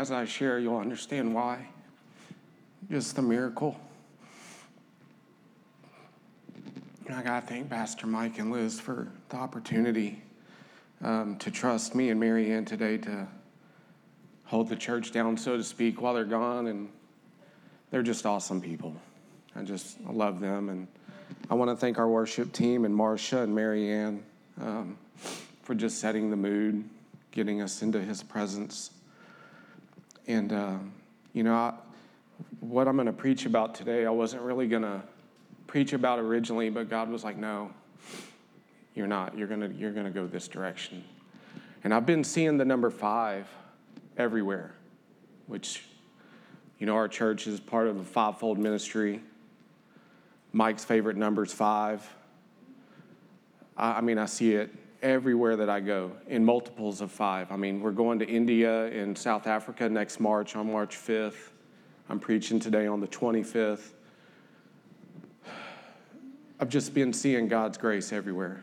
as I share, you'll understand why. Just the miracle. I got to thank Pastor Mike and Liz for the opportunity um, to trust me and Mary Ann today to hold the church down, so to speak, while they're gone. And they're just awesome people. I just I love them. And I want to thank our worship team and Marcia and Mary Ann um, for just setting the mood, getting us into his presence. And, uh, you know, I, what I'm going to preach about today, I wasn't really going to preach about originally, but God was like, no, you're not. You're going to you're going to go this direction. And I've been seeing the number five everywhere, which, you know, our church is part of a fivefold ministry. Mike's favorite number is five. I, I mean, I see it everywhere that I go in multiples of five. I mean, we're going to India and South Africa next March on March 5th. I'm preaching today on the 25th. I've just been seeing God's grace everywhere.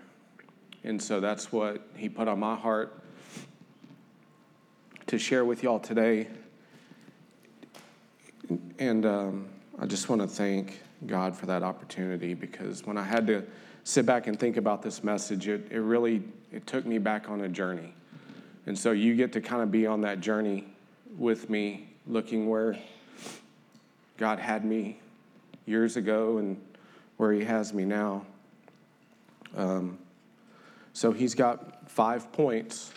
And so that's what He put on my heart to share with y'all today. And um, I just want to thank God for that opportunity because when I had to sit back and think about this message, it, it really it took me back on a journey. And so you get to kind of be on that journey with me, looking where God had me years ago and where he has me now. Um, so he's got five points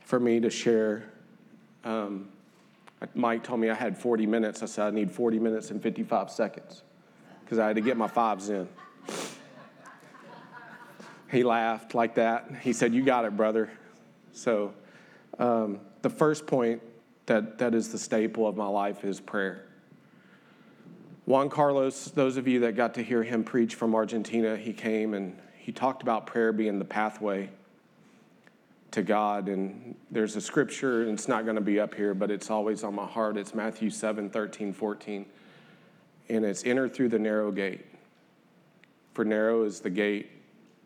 for me to share. Um, Mike told me I had 40 minutes. I said I need 40 minutes and 55 seconds because I had to get my fives in. He laughed like that. He said, You got it, brother. So um, the first point that, that is the staple of my life is prayer. Juan Carlos, those of you that got to hear him preach from Argentina, he came and he talked about prayer being the pathway to God. And there's a scripture, and it's not going to be up here, but it's always on my heart. It's Matthew 7 13, 14. And it's enter through the narrow gate. For narrow is the gate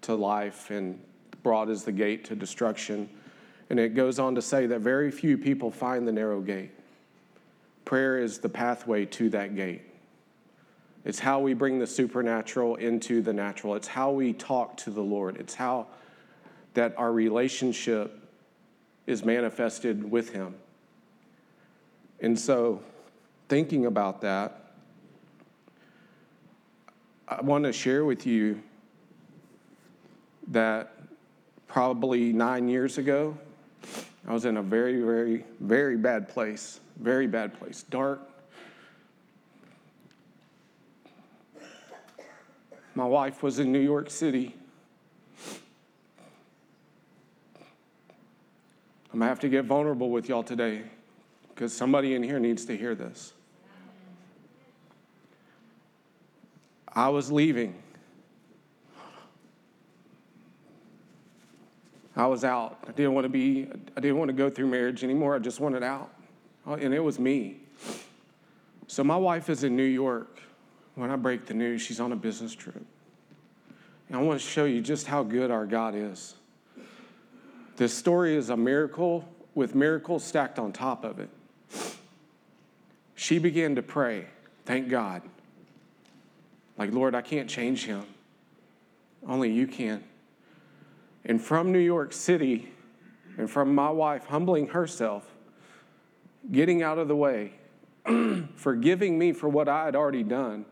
to life, and broad is the gate to destruction. And it goes on to say that very few people find the narrow gate. Prayer is the pathway to that gate. It's how we bring the supernatural into the natural. It's how we talk to the Lord. It's how that our relationship is manifested with Him. And so, thinking about that, I want to share with you that probably nine years ago, I was in a very, very, very bad place, very bad place, dark, My wife was in New York City. I'm to have to get vulnerable with y'all today because somebody in here needs to hear this. I was leaving. I was out. I didn't want to be, I didn't want to go through marriage anymore. I just wanted out. Oh, and it was me. So my wife is in New York when I break the news, she's on a business trip. And I want to show you just how good our God is. This story is a miracle with miracles stacked on top of it. She began to pray, thank God. Like, Lord, I can't change him. Only you can. And from New York City, and from my wife humbling herself, getting out of the way, forgiving me for what I had already done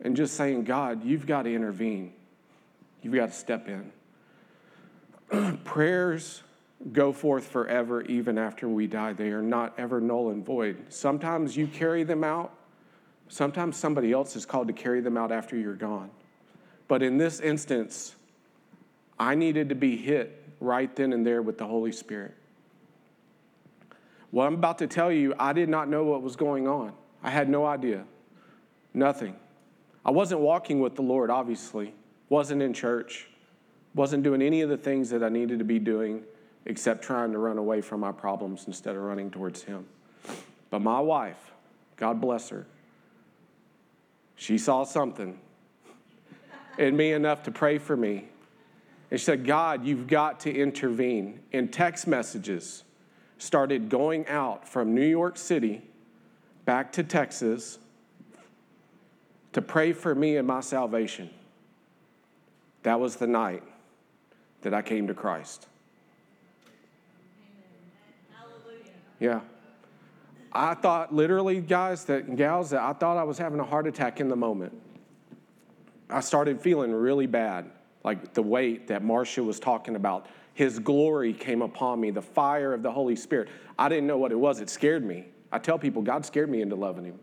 and just saying, God, you've got to intervene. You've got to step in. Prayers go forth forever, even after we die. They are not ever null and void. Sometimes you carry them out, sometimes somebody else is called to carry them out after you're gone. But in this instance, I needed to be hit right then and there with the Holy Spirit. What I'm about to tell you, I did not know what was going on. I had no idea. Nothing. I wasn't walking with the Lord, obviously, wasn't in church, wasn't doing any of the things that I needed to be doing except trying to run away from my problems instead of running towards Him. But my wife, God bless her, she saw something in me enough to pray for me. And she said, God, you've got to intervene. And text messages, started going out from New York City back to Texas to pray for me and my salvation. That was the night that I came to Christ. Yeah. I thought literally, guys, that gals, that I thought I was having a heart attack in the moment. I started feeling really bad, like the weight that Marcia was talking about. His glory came upon me, the fire of the Holy Spirit. I didn't know what it was. It scared me. I tell people, God scared me into loving Him.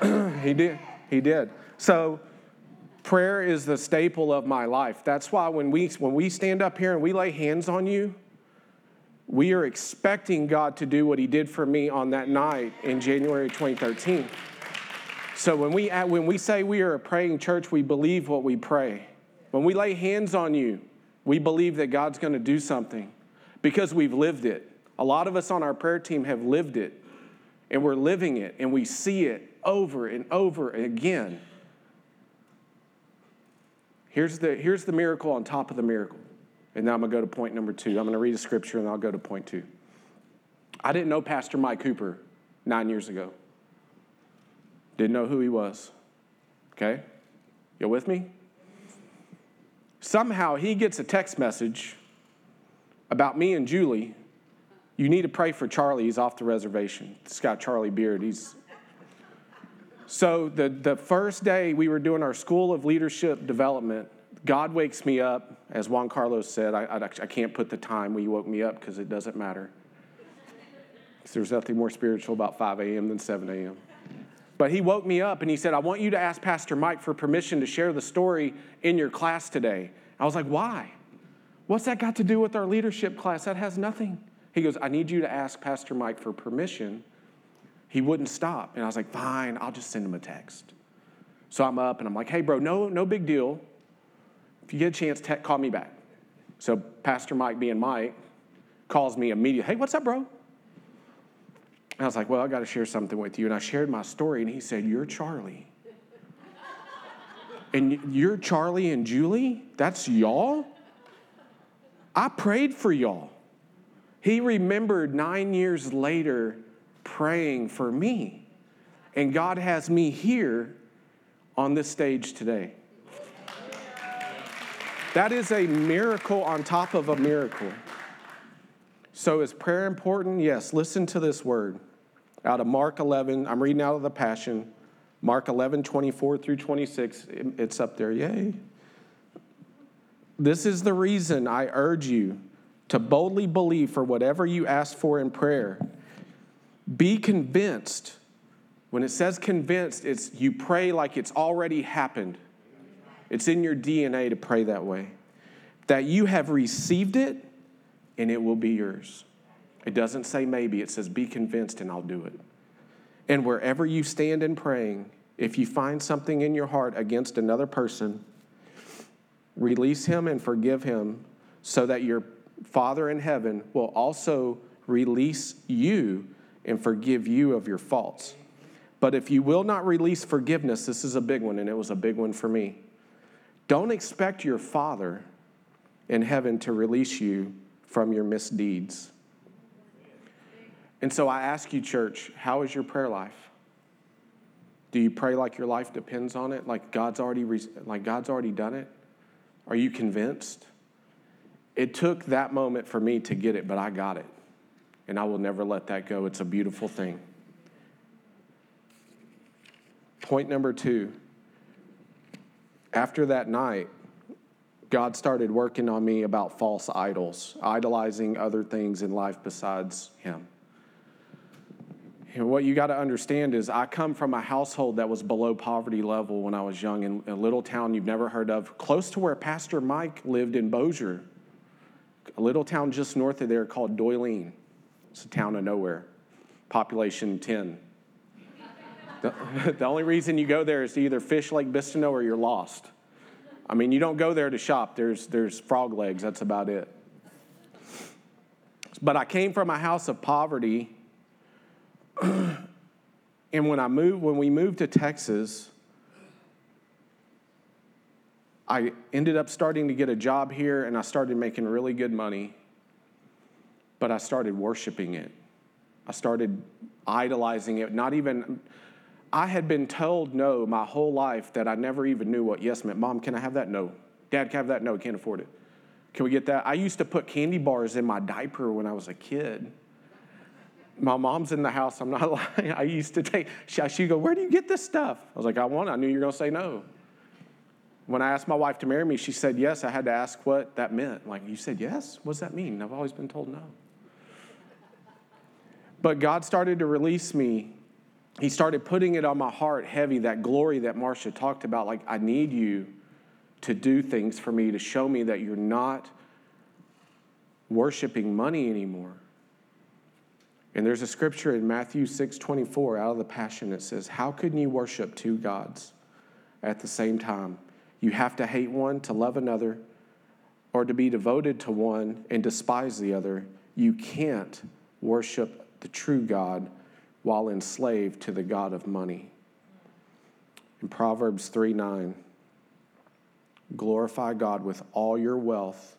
he did. He did. So, prayer is the staple of my life. That's why when we when we stand up here and we lay hands on you, we are expecting God to do what He did for me on that night in January 2013. So when we, when we say we are a praying church, we believe what we pray. When we lay hands on you, we believe that God's going to do something because we've lived it. A lot of us on our prayer team have lived it, and we're living it, and we see it over and over again. Here's the, here's the miracle on top of the miracle. And now I'm going to go to point number two. I'm going to read a scripture and I'll go to point two. I didn't know Pastor Mike Cooper nine years ago. Didn't know who he was. Okay? You with me? Somehow he gets a text message about me and Julie. You need to pray for Charlie. He's off the reservation. This guy, Charlie Beard, he's. So the, the first day we were doing our School of Leadership Development, God wakes me up. As Juan Carlos said, I, I, I can't put the time when you woke me up because it doesn't matter. There's nothing more spiritual about 5 a.m. than 7 a.m. But he woke me up and he said, I want you to ask Pastor Mike for permission to share the story in your class today. I was like, why? What's that got to do with our leadership class? That has nothing. He goes, I need you to ask Pastor Mike for permission. He wouldn't stop. And I was like, fine, I'll just send him a text. So I'm up and I'm like, hey, bro, no, no big deal. If you get a chance, te- call me back. So Pastor Mike, being Mike, calls me immediately. Hey, what's up, bro? I was like, well, I got to share something with you. And I shared my story, and he said, You're Charlie. and you're Charlie and Julie? That's y'all? I prayed for y'all. He remembered nine years later praying for me. And God has me here on this stage today. That is a miracle on top of a miracle. So, is prayer important? Yes. Listen to this word out of Mark 11. I'm reading out of the Passion. Mark 11, 24 through 26. It's up there. Yay. This is the reason I urge you to boldly believe for whatever you ask for in prayer. Be convinced. When it says convinced, it's you pray like it's already happened. It's in your DNA to pray that way. That you have received it and it will be yours. It doesn't say maybe, it says be convinced and I'll do it. And wherever you stand in praying, if you find something in your heart against another person, release him and forgive him so that your Father in heaven will also release you and forgive you of your faults. But if you will not release forgiveness, this is a big one, and it was a big one for me. Don't expect your Father in heaven to release you from your misdeeds. And so I ask you, church, how is your prayer life? Do you pray like your life depends on it? Like God's already, like God's already done it? Are you convinced? It took that moment for me to get it, but I got it. And I will never let that go. It's a beautiful thing. Point number two. After that night, God started working on me about false idols, idolizing other things in life besides Him. And what you got to understand is, I come from a household that was below poverty level when I was young in a little town you've never heard of, close to where Pastor Mike lived in Bossier, a little town just north of there called Doyline. It's a town of nowhere, population 10. the, the only reason you go there is to either fish Lake Bistineau or you're lost. I mean, you don't go there to shop. There's, there's frog legs. That's about it. But I came from a house of poverty and when I moved, when we moved to Texas, I ended up starting to get a job here and I started making really good money. but I started worshiping it. I started idolizing it. Not even, I had been told no my whole life that I never even knew what yes meant. Mom, can I have that? No. Dad, can I have that? No, can't afford it. Can we get that? I used to put candy bars in my diaper when I was a kid. My mom's in the house. I'm not lying. I used to take, she'd go, Where do you get this stuff? I was like, I want it. I knew you were going to say no. When I asked my wife to marry me, she said yes. I had to ask what that meant. Like, you said yes? What does that mean? I've always been told no. But God started to release me. He started putting it on my heart heavy, that glory that Marcia talked about. Like, I need you to do things for me to show me that you're not worshiping money anymore. And there's a scripture in Matthew 6 24 out of the Passion that says, How can you worship two gods at the same time? You have to hate one to love another, or to be devoted to one and despise the other. You can't worship the true God while enslaved to the God of money. In Proverbs 3 9, glorify God with all your wealth,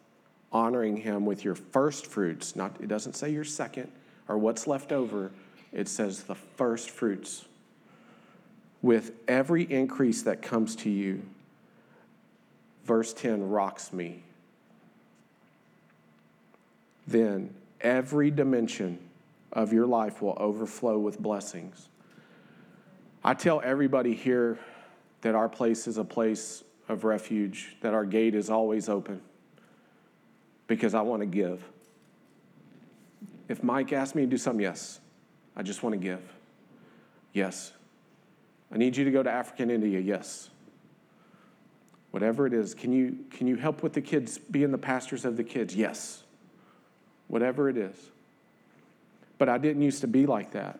honoring him with your first fruits. Not, it doesn't say your second or what's left over, it says the first fruits. With every increase that comes to you, verse 10 rocks me. Then every dimension of your life will overflow with blessings. I tell everybody here that our place is a place of refuge, that our gate is always open because I want to give. If Mike asks me to do something, yes, I just want to give. Yes. I need you to go to Africa and India, yes. Whatever it is, can you, can you help with the kids, being the pastors of the kids? Yes. Whatever it is but I didn't used to be like that.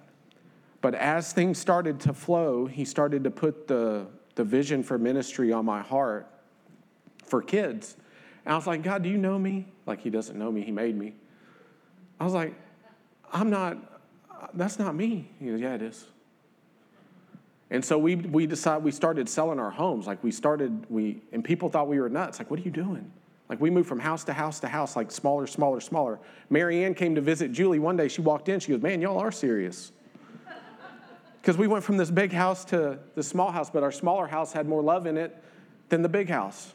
But as things started to flow, he started to put the, the vision for ministry on my heart for kids. And I was like, God, do you know me? Like, he doesn't know me, he made me. I was like, I'm not, that's not me. He goes, Yeah, it is. And so we, we decided, we started selling our homes. Like, we started, we, and people thought we were nuts. Like, what are you doing? Like we moved from house to house to house, like smaller, smaller, smaller. Marianne came to visit Julie one day. She walked in. She goes, Man, y'all are serious. Because we went from this big house to the small house, but our smaller house had more love in it than the big house.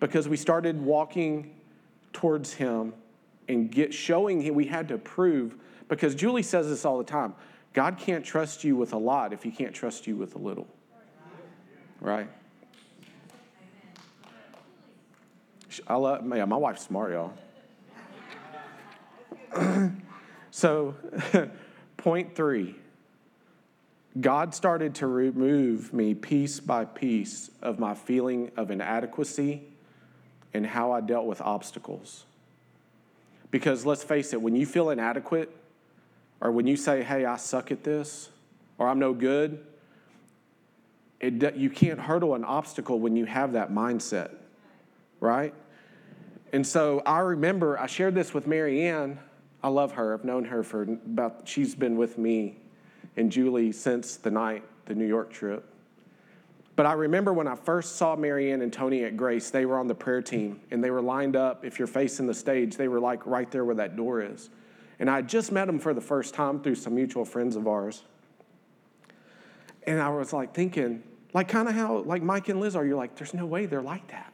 Because we started walking towards Him and get showing Him we had to prove. Because Julie says this all the time God can't trust you with a lot if He can't trust you with a little. Right? I love, man, my wife's smart, y'all. so, point three God started to remove me piece by piece of my feeling of inadequacy and how I dealt with obstacles. Because let's face it, when you feel inadequate, or when you say, hey, I suck at this, or I'm no good, it, you can't hurdle an obstacle when you have that mindset, right? And so I remember I shared this with Marianne. I love her. I've known her for about, she's been with me and Julie since the night, the New York trip. But I remember when I first saw Marianne and Tony at Grace, they were on the prayer team and they were lined up. If you're facing the stage, they were like right there where that door is. And I just met them for the first time through some mutual friends of ours. And I was like thinking, like kind of how like Mike and Liz are, you're like, there's no way they're like that.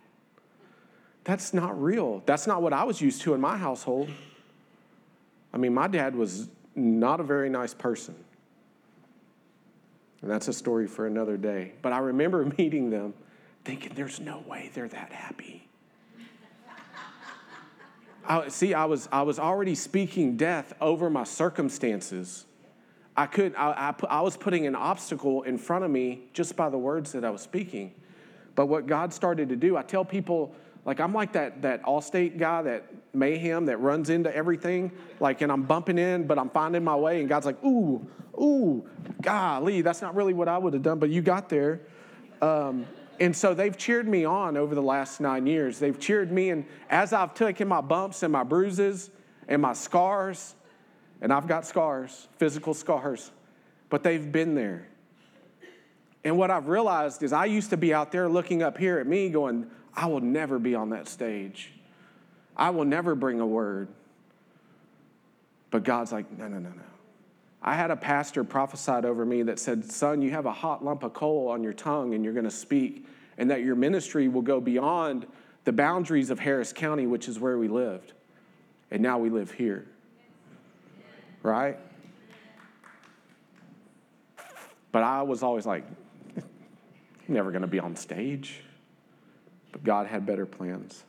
That's not real. That's not what I was used to in my household. I mean, my dad was not a very nice person. And that's a story for another day. But I remember meeting them thinking, there's no way they're that happy. I, see, I was, I was already speaking death over my circumstances. I, could, I, I, I was putting an obstacle in front of me just by the words that I was speaking. But what God started to do, I tell people like I'm like that that Allstate guy, that mayhem that runs into everything. Like, and I'm bumping in, but I'm finding my way. And God's like, ooh, ooh, golly, that's not really what I would have done, but you got there. Um, and so they've cheered me on over the last nine years. They've cheered me, and as I've taken my bumps and my bruises and my scars, and I've got scars, physical scars, but they've been there. And what I've realized is I used to be out there looking up here at me going, I will never be on that stage. I will never bring a word. But God's like, no, no, no, no. I had a pastor prophesied over me that said, Son, you have a hot lump of coal on your tongue and you're going to speak, and that your ministry will go beyond the boundaries of Harris County, which is where we lived. And now we live here. Right? But I was always like, never going to be on stage. But God had better plans.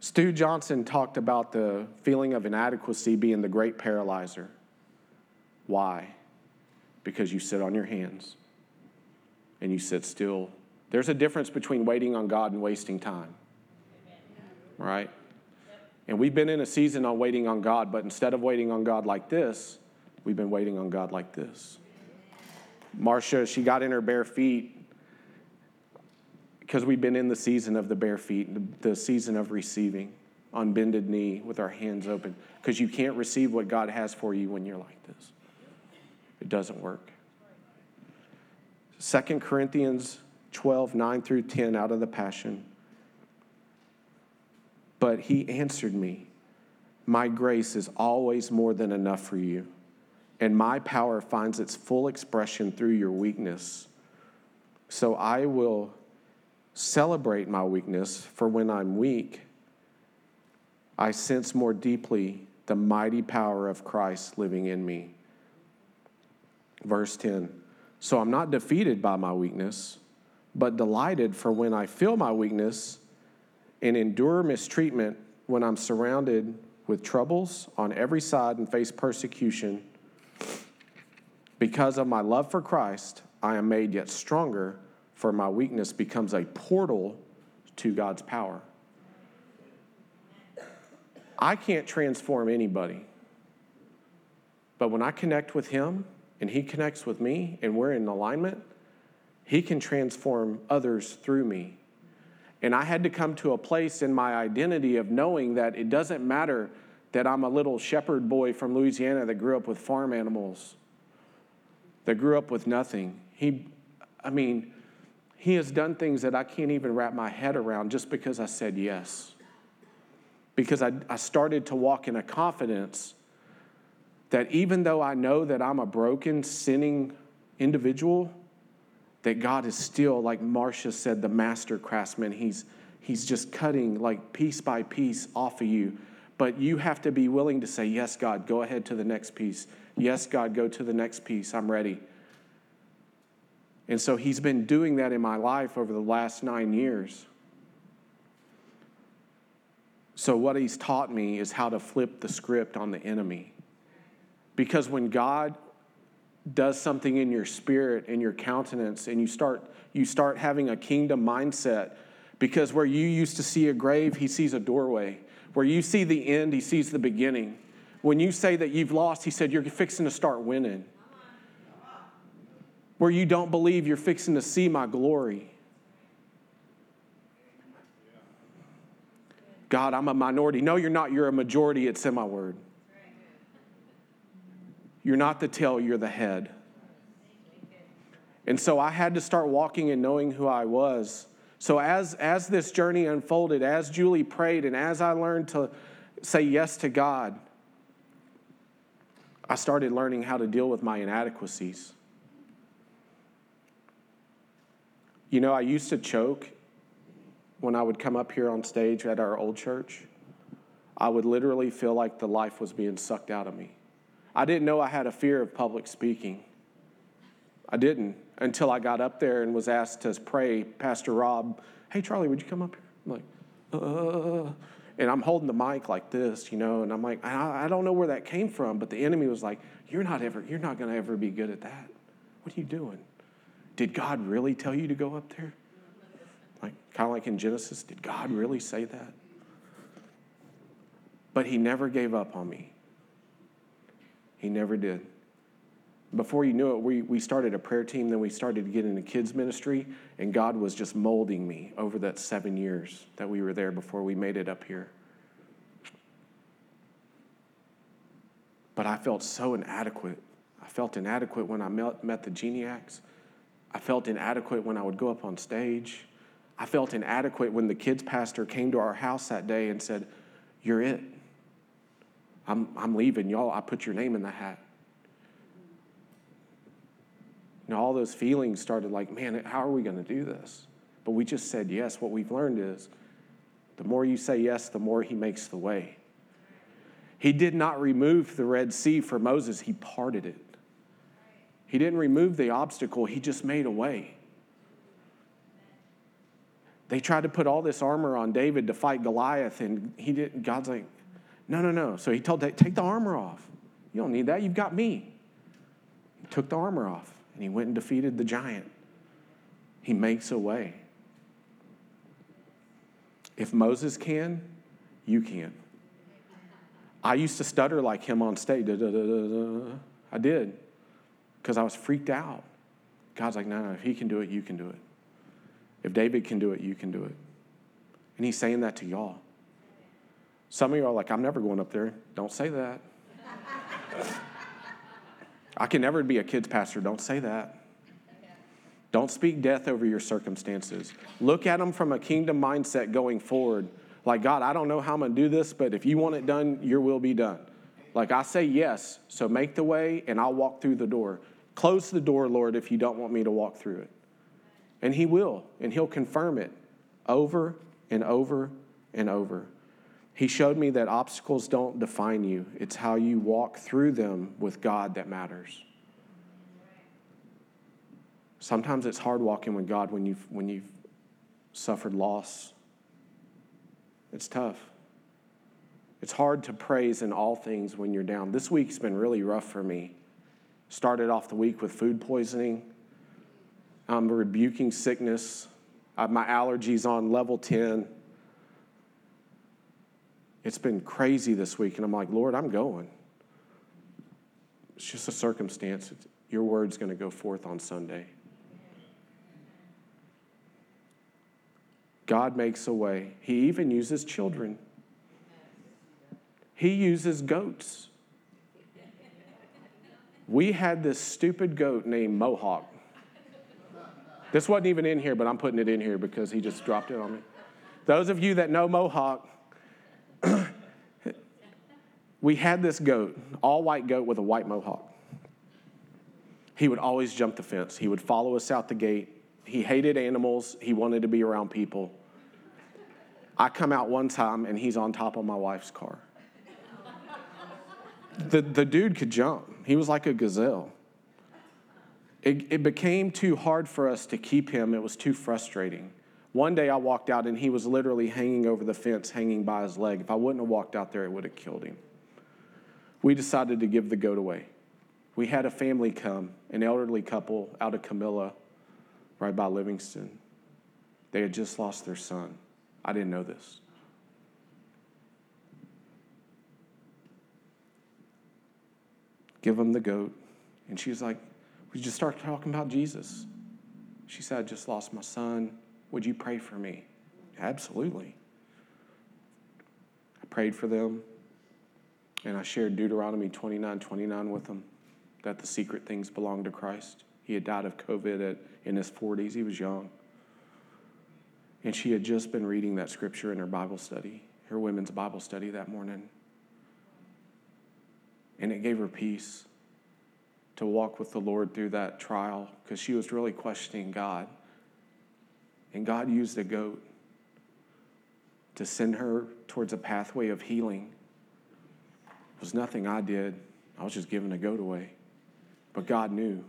Stu Johnson talked about the feeling of inadequacy being the great paralyzer. Why? Because you sit on your hands and you sit still. There's a difference between waiting on God and wasting time. Right? And we've been in a season on waiting on God, but instead of waiting on God like this, we've been waiting on God like this. Marcia, she got in her bare feet because we've been in the season of the bare feet, the season of receiving on bended knee with our hands open, because you can't receive what God has for you when you're like this. It doesn't work. 2 Corinthians 12, 9 through 10 out of the Passion. But he answered me, My grace is always more than enough for you, and my power finds its full expression through your weakness. So I will celebrate my weakness, for when I'm weak, I sense more deeply the mighty power of Christ living in me. Verse 10 So I'm not defeated by my weakness, but delighted for when I feel my weakness and endure mistreatment when I'm surrounded with troubles on every side and face persecution. Because of my love for Christ, I am made yet stronger for my weakness becomes a portal to God's power. I can't transform anybody. But when I connect with Him and He connects with me and we're in alignment, He can transform others through me. And I had to come to a place in my identity of knowing that it doesn't matter that I'm a little shepherd boy from Louisiana that grew up with farm animals, that grew up with nothing. He, I mean, he has done things that I can't even wrap my head around just because I said yes. Because I, I started to walk in a confidence that even though I know that I'm a broken, sinning individual, that God is still, like Marcia said, the master craftsman. He's, he's just cutting like piece by piece off of you. But you have to be willing to say, Yes, God, go ahead to the next piece. Yes, God, go to the next piece. I'm ready. And so he's been doing that in my life over the last nine years. So, what he's taught me is how to flip the script on the enemy. Because when God does something in your spirit and your countenance, and you start, you start having a kingdom mindset, because where you used to see a grave, he sees a doorway. Where you see the end, he sees the beginning. When you say that you've lost, he said, You're fixing to start winning where you don't believe you're fixing to see my glory. God, I'm a minority. No, you're not. You're a majority. It's in my word. You're not the tail, you're the head. And so I had to start walking and knowing who I was. So as, as this journey unfolded, as Julie prayed, and as I learned to say yes to God, I started learning how to deal with my inadequacies. You know, I used to choke when I would come up here on stage at our old church. I would literally feel like the life was being sucked out of me. I didn't know I had a fear of public speaking. I didn't until I got up there and was asked to pray. Pastor Rob, hey, Charlie, would you come up here? I'm like, uh, and I'm holding the mic like this, you know, and I'm like, I, I don't know where that came from, but the enemy was like, you're not ever, you're not going to ever be good at that. What are you doing? Did God really tell you to go up there? Like kind of like in Genesis, did God really say that? But he never gave up on me. He never did. Before you knew it, we, we started a prayer team, then we started to get into kids' ministry, and God was just molding me over that seven years that we were there before we made it up here. But I felt so inadequate. I felt inadequate when I met, met the Geniacs. I felt inadequate when I would go up on stage. I felt inadequate when the kids' pastor came to our house that day and said, You're it. I'm, I'm leaving. Y'all, I put your name in the hat. You all those feelings started like, man, how are we going to do this? But we just said yes. What we've learned is the more you say yes, the more he makes the way. He did not remove the Red Sea for Moses, he parted it. He didn't remove the obstacle, he just made a way. They tried to put all this armor on David to fight Goliath, and he didn't. God's like, no, no, no. So he told David, take the armor off. You don't need that. You've got me. He took the armor off, and he went and defeated the giant. He makes a way. If Moses can, you can. I used to stutter like him on stage. I did because I was freaked out. God's like, no, no, if he can do it, you can do it. If David can do it, you can do it. And he's saying that to y'all. Some of you are like, I'm never going up there. Don't say that. I can never be a kids pastor. Don't say that. Don't speak death over your circumstances. Look at them from a kingdom mindset going forward. Like, God, I don't know how I'm going to do this, but if you want it done, your will be done. Like, I say yes, so make the way and I'll walk through the door. Close the door, Lord, if you don't want me to walk through it. And He will, and He'll confirm it over and over and over. He showed me that obstacles don't define you, it's how you walk through them with God that matters. Sometimes it's hard walking with God when you've, when you've suffered loss. It's tough. It's hard to praise in all things when you're down. This week's been really rough for me. Started off the week with food poisoning. I'm rebuking sickness. My allergies on level 10. It's been crazy this week, and I'm like, Lord, I'm going. It's just a circumstance. Your word's going to go forth on Sunday. God makes a way. He even uses children. He uses goats. We had this stupid goat named Mohawk. This wasn't even in here, but I'm putting it in here because he just dropped it on me. Those of you that know Mohawk, we had this goat, all white goat with a white mohawk. He would always jump the fence. He would follow us out the gate. He hated animals. He wanted to be around people. I come out one time and he's on top of my wife's car. The, the dude could jump. He was like a gazelle. It, it became too hard for us to keep him. It was too frustrating. One day I walked out and he was literally hanging over the fence, hanging by his leg. If I wouldn't have walked out there, it would have killed him. We decided to give the goat away. We had a family come, an elderly couple out of Camilla, right by Livingston. They had just lost their son. I didn't know this. Give them the goat. And she's like, We just start talking about Jesus. She said, I just lost my son. Would you pray for me? Absolutely. I prayed for them, and I shared Deuteronomy 29 29 with them that the secret things belong to Christ. He had died of COVID at, in his 40s, he was young. And she had just been reading that scripture in her Bible study, her women's Bible study that morning. And it gave her peace to walk with the Lord through that trial because she was really questioning God. And God used a goat to send her towards a pathway of healing. It was nothing I did, I was just giving a goat away. But God knew.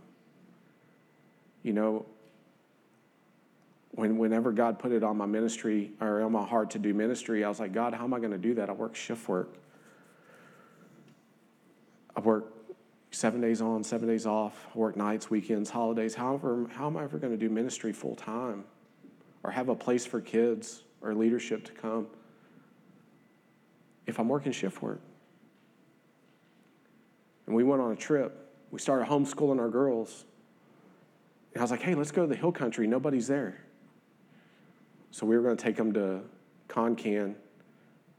You know, when, whenever God put it on my ministry or on my heart to do ministry, I was like, God, how am I going to do that? I work shift work. I work seven days on, seven days off. I work nights, weekends, holidays. However, how am I ever going to do ministry full time or have a place for kids or leadership to come if I'm working shift work? And we went on a trip. We started homeschooling our girls. And I was like, hey, let's go to the hill country. Nobody's there. So we were going to take them to Concan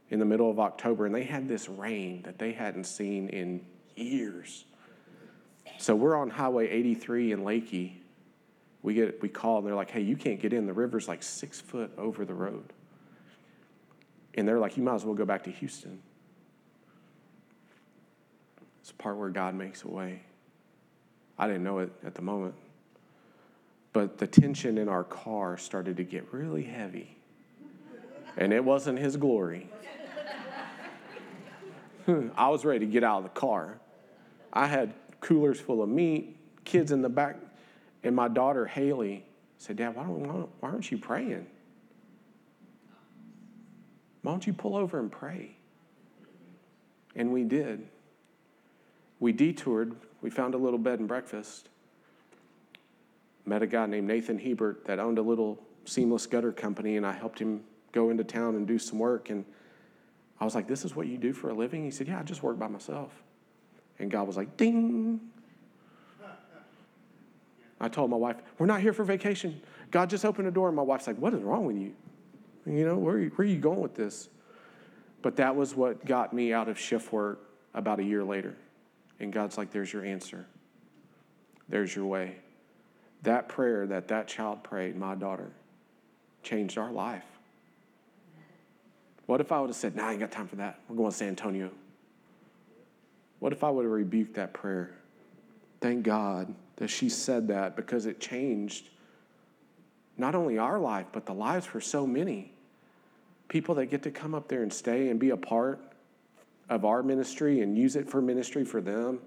in the middle of October, and they had this rain that they hadn't seen in years. So we're on Highway 83 in Leakey. We get we call and they're like, "Hey, you can't get in. The river's like six foot over the road." And they're like, "You might as well go back to Houston." It's the part where God makes a way. I didn't know it at the moment. But the tension in our car started to get really heavy. And it wasn't his glory. I was ready to get out of the car. I had coolers full of meat, kids in the back, and my daughter Haley said, Dad, why, don't, why aren't you praying? Why don't you pull over and pray? And we did. We detoured, we found a little bed and breakfast. Met a guy named Nathan Hebert that owned a little seamless gutter company, and I helped him go into town and do some work. And I was like, This is what you do for a living? He said, Yeah, I just work by myself. And God was like, Ding. I told my wife, We're not here for vacation. God just opened a door. And my wife's like, What is wrong with you? You know, where, where are you going with this? But that was what got me out of shift work about a year later. And God's like, There's your answer. There's your way. That prayer that that child prayed, my daughter, changed our life. What if I would have said, nah, I ain't got time for that. We're going to San Antonio. What if I would have rebuked that prayer? Thank God that she said that because it changed not only our life, but the lives for so many. People that get to come up there and stay and be a part of our ministry and use it for ministry for them,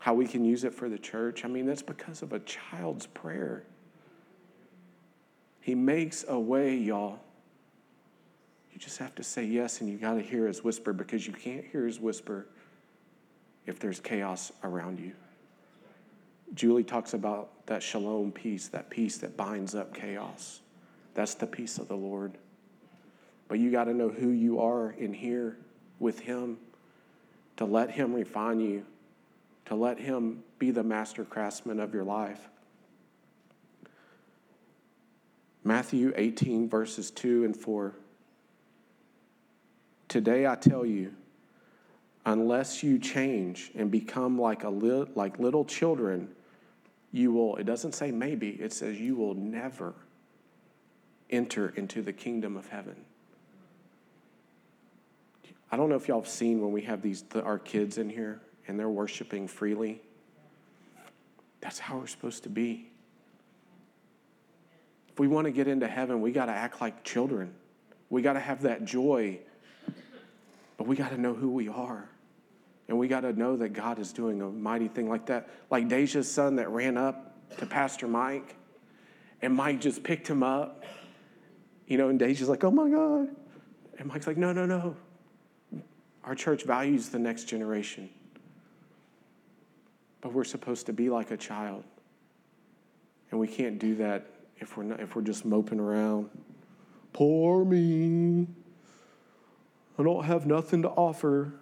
how we can use it for the church. I mean, that's because of a child's prayer. He makes a way, y'all. You just have to say yes, and you got to hear his whisper because you can't hear his whisper if there's chaos around you. Julie talks about that shalom peace, that peace that binds up chaos. That's the peace of the Lord. But you got to know who you are in here with Him, to let Him refine you, to let Him be the master craftsman of your life. Matthew 18, verses 2 and 4. Today I tell you, unless you change and become like, a li- like little children, you will, it doesn't say maybe, it says you will never enter into the kingdom of heaven. I don't know if y'all have seen when we have these the, our kids in here and they're worshiping freely. That's how we're supposed to be. If we want to get into heaven, we got to act like children. We got to have that joy, but we got to know who we are. And we got to know that God is doing a mighty thing like that. Like Deja's son that ran up to Pastor Mike, and Mike just picked him up. You know, and Deja's like, oh my God. And Mike's like, no, no, no. Our church values the next generation. But we're supposed to be like a child. And we can't do that if we're, not, if we're just moping around. Poor me. I don't have nothing to offer.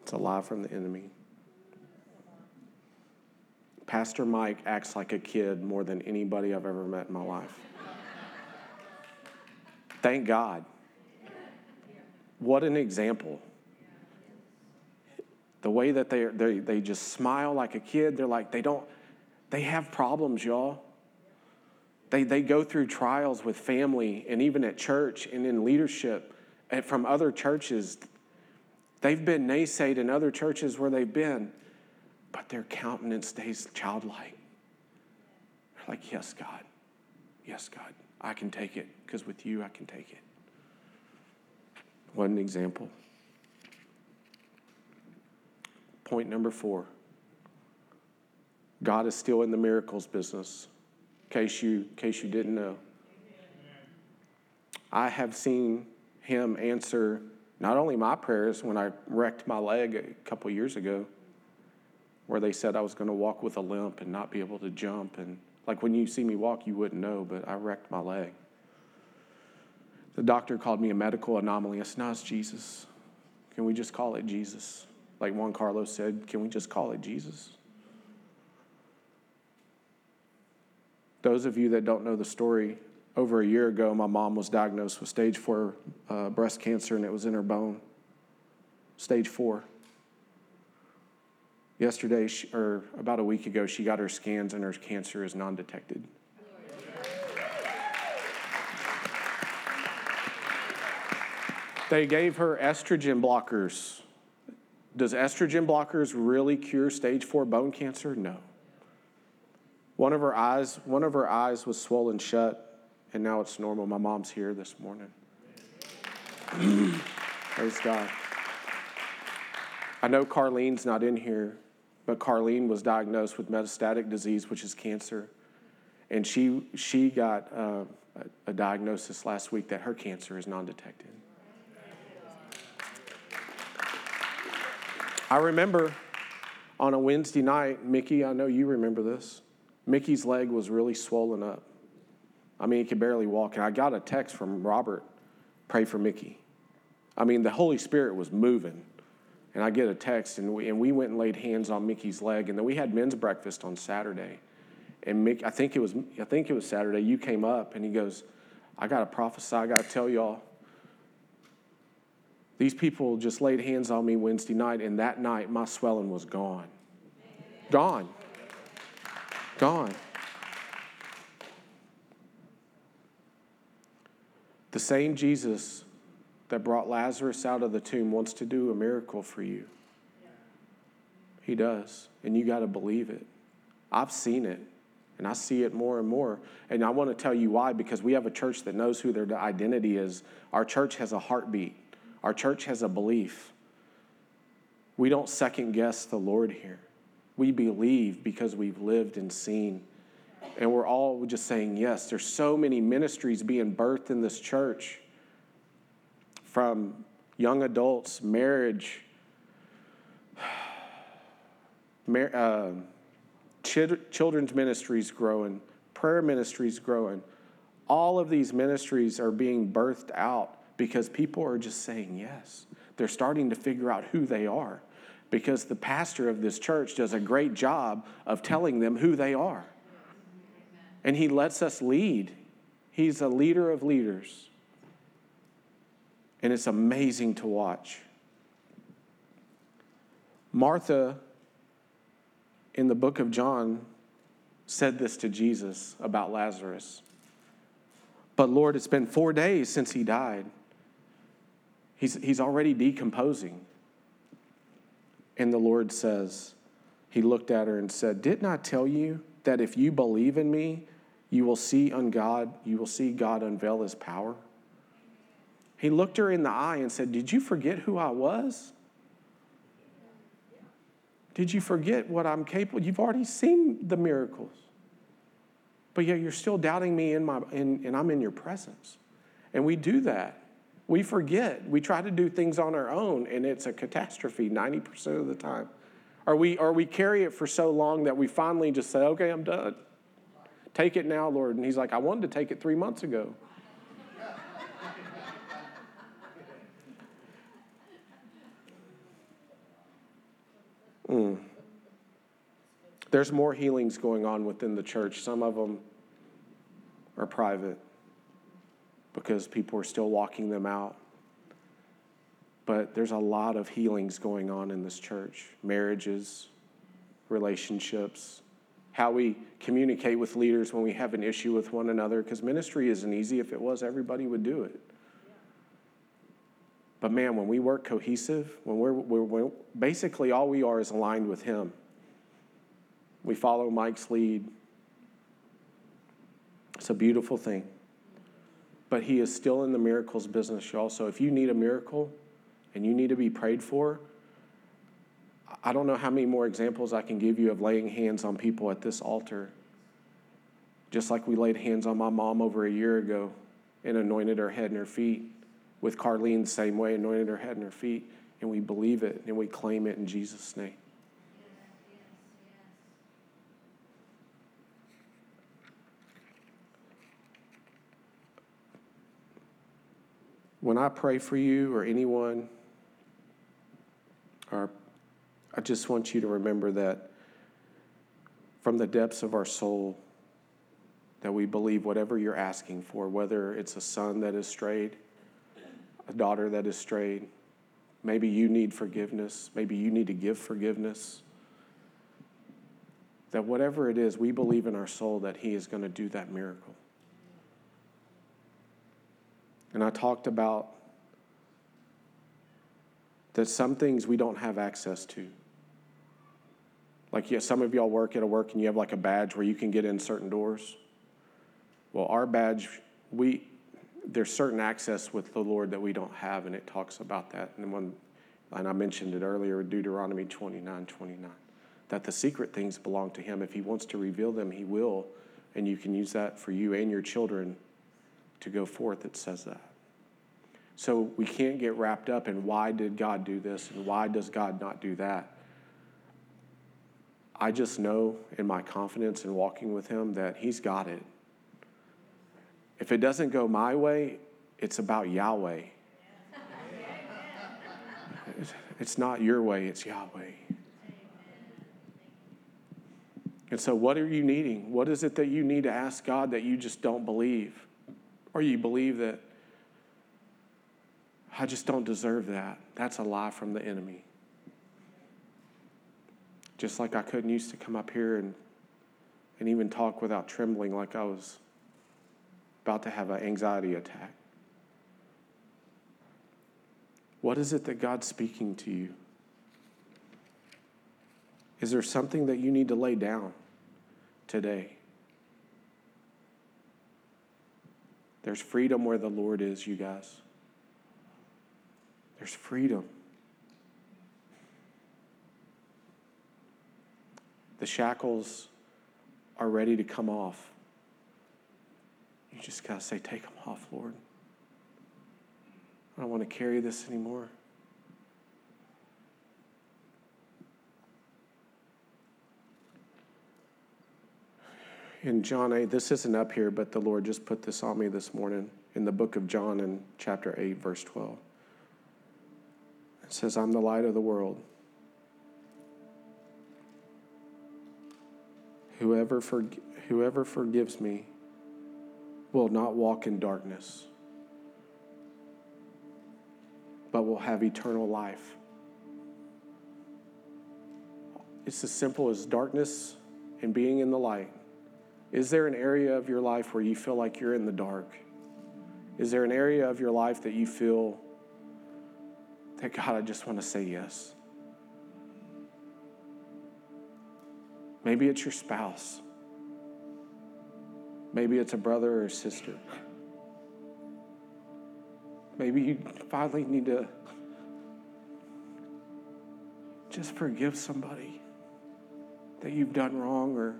It's a lie from the enemy. Pastor Mike acts like a kid more than anybody I've ever met in my life. Thank God. What an example. The way that they, they, they just smile like a kid, they're like, they don't, they have problems, y'all. They, they go through trials with family and even at church and in leadership and from other churches. They've been naysayed in other churches where they've been, but their countenance stays childlike. They're like, Yes, God. Yes, God. I can take it because with you I can take it. One example. Point number four God is still in the miracles business, in case you, case you didn't know. I have seen him answer not only my prayers when I wrecked my leg a couple years ago, where they said I was going to walk with a limp and not be able to jump. And like when you see me walk, you wouldn't know, but I wrecked my leg. The doctor called me a medical anomaly. I said, no, it's Jesus. Can we just call it Jesus? Like Juan Carlos said, can we just call it Jesus? Those of you that don't know the story, over a year ago, my mom was diagnosed with stage four uh, breast cancer, and it was in her bone. Stage four. Yesterday, she, or about a week ago, she got her scans, and her cancer is non detected. They gave her estrogen blockers. Does estrogen blockers really cure stage four bone cancer? No. One of her eyes, one of her eyes was swollen shut, and now it's normal. My mom's here this morning. Praise God. I know Carlene's not in here, but Carlene was diagnosed with metastatic disease, which is cancer. And she, she got uh, a, diagnosis last week that her cancer is non detected. I remember on a Wednesday night, Mickey, I know you remember this. Mickey's leg was really swollen up. I mean, he could barely walk. And I got a text from Robert, pray for Mickey. I mean, the Holy Spirit was moving. And I get a text, and we, and we went and laid hands on Mickey's leg. And then we had men's breakfast on Saturday. And I think it was, I think it was Saturday. You came up, and he goes, "I got to prophesy. I got to tell y'all. These people just laid hands on me Wednesday night, and that night my swelling was gone. Gone. Gone. The same Jesus that brought Lazarus out of the tomb wants to do a miracle for you. He does, and you got to believe it. I've seen it, and I see it more and more. And I want to tell you why because we have a church that knows who their identity is. Our church has a heartbeat. Our church has a belief. We don't second guess the Lord here. We believe because we've lived and seen. And we're all just saying yes. There's so many ministries being birthed in this church from young adults, marriage, mar- uh, children's ministries growing, prayer ministries growing. All of these ministries are being birthed out because people are just saying yes. They're starting to figure out who they are because the pastor of this church does a great job of telling them who they are. And he lets us lead. He's a leader of leaders. And it's amazing to watch. Martha, in the book of John, said this to Jesus about Lazarus. But Lord, it's been four days since he died. He's, he's already decomposing. And the Lord says, He looked at her and said, Didn't I tell you that if you believe in me, you will see on God, you will see God unveil his power? He looked her in the eye and said, Did you forget who I was? Did you forget what I'm capable? You've already seen the miracles. But yet you're still doubting me in my in, and I'm in your presence. And we do that. We forget. We try to do things on our own, and it's a catastrophe 90% of the time. Or we, or we carry it for so long that we finally just say, okay, I'm done. Take it now, Lord. And He's like, I wanted to take it three months ago. Mm. There's more healings going on within the church. Some of them are private because people are still walking them out. But there's a lot of healings going on in this church marriages, relationships, how we communicate with leaders when we have an issue with one another, because ministry isn't easy. If it was, everybody would do it. But man, when we work cohesive, when we're, we're, we're, basically all we are is aligned with Him. We follow Mike's lead. It's a beautiful thing but he is still in the miracles business, y'all. So if you need a miracle and you need to be prayed for, I don't know how many more examples I can give you of laying hands on people at this altar. Just like we laid hands on my mom over a year ago and anointed her head and her feet. With Carlene, the same way, anointed her head and her feet. And we believe it and we claim it in Jesus' name. When I pray for you or anyone, or I just want you to remember that from the depths of our soul, that we believe whatever you're asking for, whether it's a son that is strayed, a daughter that is strayed, maybe you need forgiveness, maybe you need to give forgiveness. That whatever it is, we believe in our soul that He is going to do that miracle. And I talked about that some things we don't have access to. Like, yeah, some of y'all work at a work and you have like a badge where you can get in certain doors. Well, our badge, we there's certain access with the Lord that we don't have, and it talks about that. And when, and I mentioned it earlier, Deuteronomy 29, 29, that the secret things belong to Him. If He wants to reveal them, He will, and you can use that for you and your children to go forth. It says that. So we can't get wrapped up in why did God do this and why does God not do that. I just know in my confidence in walking with Him that He's got it. If it doesn't go my way, it's about Yahweh. It's not your way, it's Yahweh. And so, what are you needing? What is it that you need to ask God that you just don't believe? Or you believe that I just don't deserve that? That's a lie from the enemy. Just like I couldn't used to come up here and, and even talk without trembling like I was about to have an anxiety attack. What is it that God's speaking to you? Is there something that you need to lay down today? There's freedom where the Lord is, you guys. There's freedom. The shackles are ready to come off. You just got to say, Take them off, Lord. I don't want to carry this anymore. In John 8, this isn't up here, but the Lord just put this on me this morning in the book of John in chapter 8, verse 12. It says, I'm the light of the world. Whoever, for, whoever forgives me will not walk in darkness, but will have eternal life. It's as simple as darkness and being in the light. Is there an area of your life where you feel like you're in the dark? Is there an area of your life that you feel that God, I just want to say yes? Maybe it's your spouse. Maybe it's a brother or sister. Maybe you finally need to just forgive somebody that you've done wrong or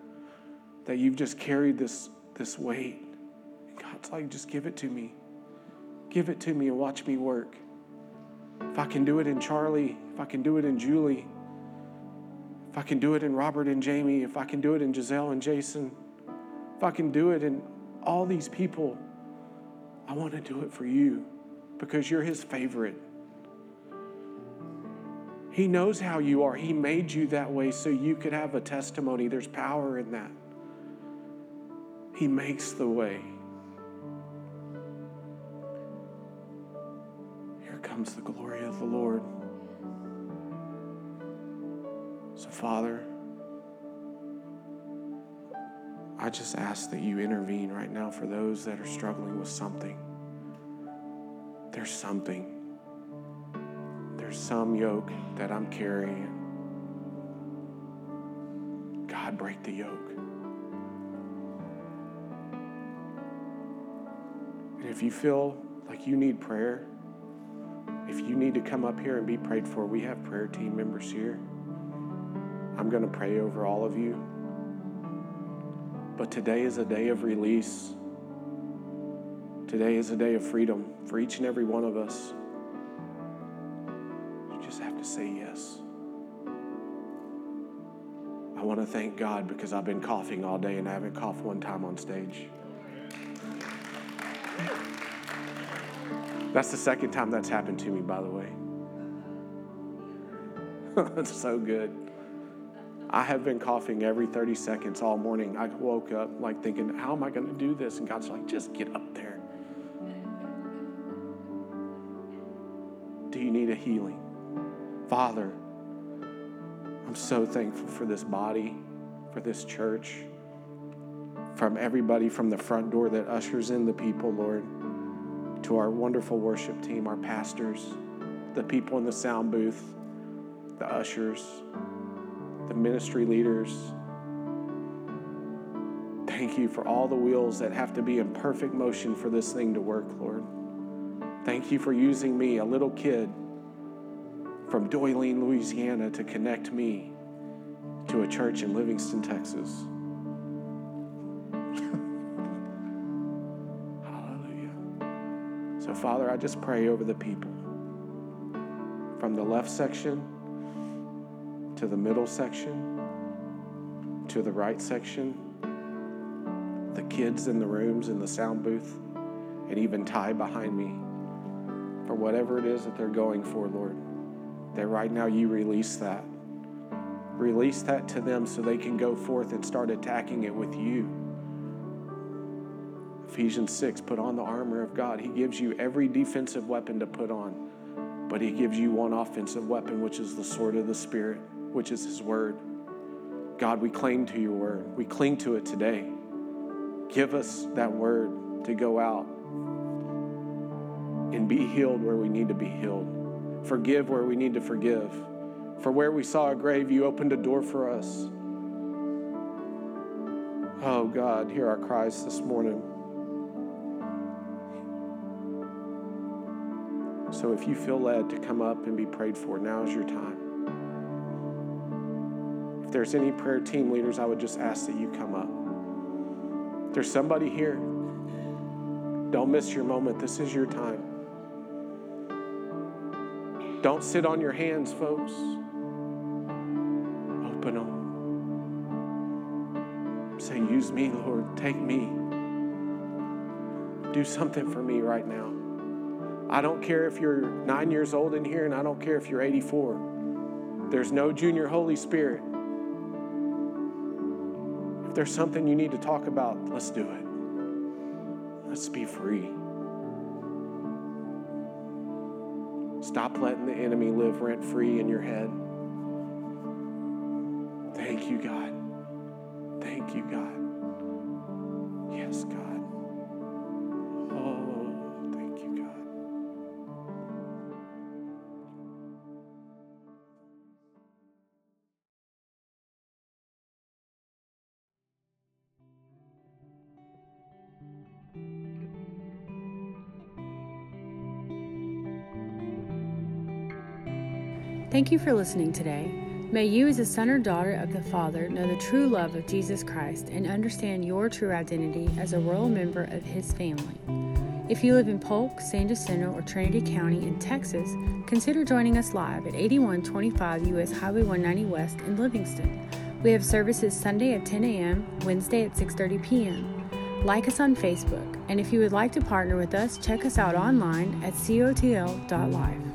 that you've just carried this, this weight. And God's like, just give it to me. Give it to me and watch me work. If I can do it in Charlie, if I can do it in Julie, if I can do it in Robert and Jamie, if I can do it in Giselle and Jason, if I can do it in all these people, I want to do it for you because you're his favorite. He knows how you are. He made you that way so you could have a testimony. There's power in that. He makes the way. Here comes the glory of the Lord. So, Father, I just ask that you intervene right now for those that are struggling with something. There's something. There's some yoke that I'm carrying. God, break the yoke. If you feel like you need prayer, if you need to come up here and be prayed for, we have prayer team members here. I'm going to pray over all of you. But today is a day of release. Today is a day of freedom for each and every one of us. You just have to say yes. I want to thank God because I've been coughing all day and I haven't coughed one time on stage. That's the second time that's happened to me, by the way. That's so good. I have been coughing every 30 seconds all morning. I woke up like thinking, how am I going to do this? And God's like, just get up there. Do you need a healing? Father, I'm so thankful for this body, for this church, from everybody from the front door that ushers in the people, Lord, our wonderful worship team, our pastors, the people in the sound booth, the ushers, the ministry leaders. Thank you for all the wheels that have to be in perfect motion for this thing to work, Lord. Thank you for using me, a little kid from Doyline, Louisiana, to connect me to a church in Livingston, Texas. Father, I just pray over the people from the left section to the middle section to the right section, the kids in the rooms in the sound booth, and even Ty behind me for whatever it is that they're going for, Lord that right now you release that. Release that to them so they can go forth and start attacking it with you. Ephesians 6 put on the armor of God. He gives you every defensive weapon to put on, but He gives you one offensive weapon, which is the sword of the Spirit, which is His word. God, we cling to your word. We cling to it today. Give us that word to go out and be healed where we need to be healed forgive where we need to forgive. For where we saw a grave, you opened a door for us. Oh God, hear our cries this morning. So if you feel led to come up and be prayed for, now is your time. If there's any prayer team leaders, I would just ask that you come up. If there's somebody here, don't miss your moment. This is your time. Don't sit on your hands, folks. Open them. Say, use me, Lord. Take me. Do something for me right now. I don't care if you're nine years old in here, and I don't care if you're 84. There's no junior Holy Spirit. If there's something you need to talk about, let's do it. Let's be free. Stop letting the enemy live rent free in your head. Thank you, God. Thank you, God. Thank you for listening today. May you, as a son or daughter of the Father, know the true love of Jesus Christ and understand your true identity as a royal member of His family. If you live in Polk, San Jacinto, or Trinity County in Texas, consider joining us live at 8125 US Highway 190 West in Livingston. We have services Sunday at 10 a.m., Wednesday at 6:30 p.m. Like us on Facebook, and if you would like to partner with us, check us out online at cotl.live.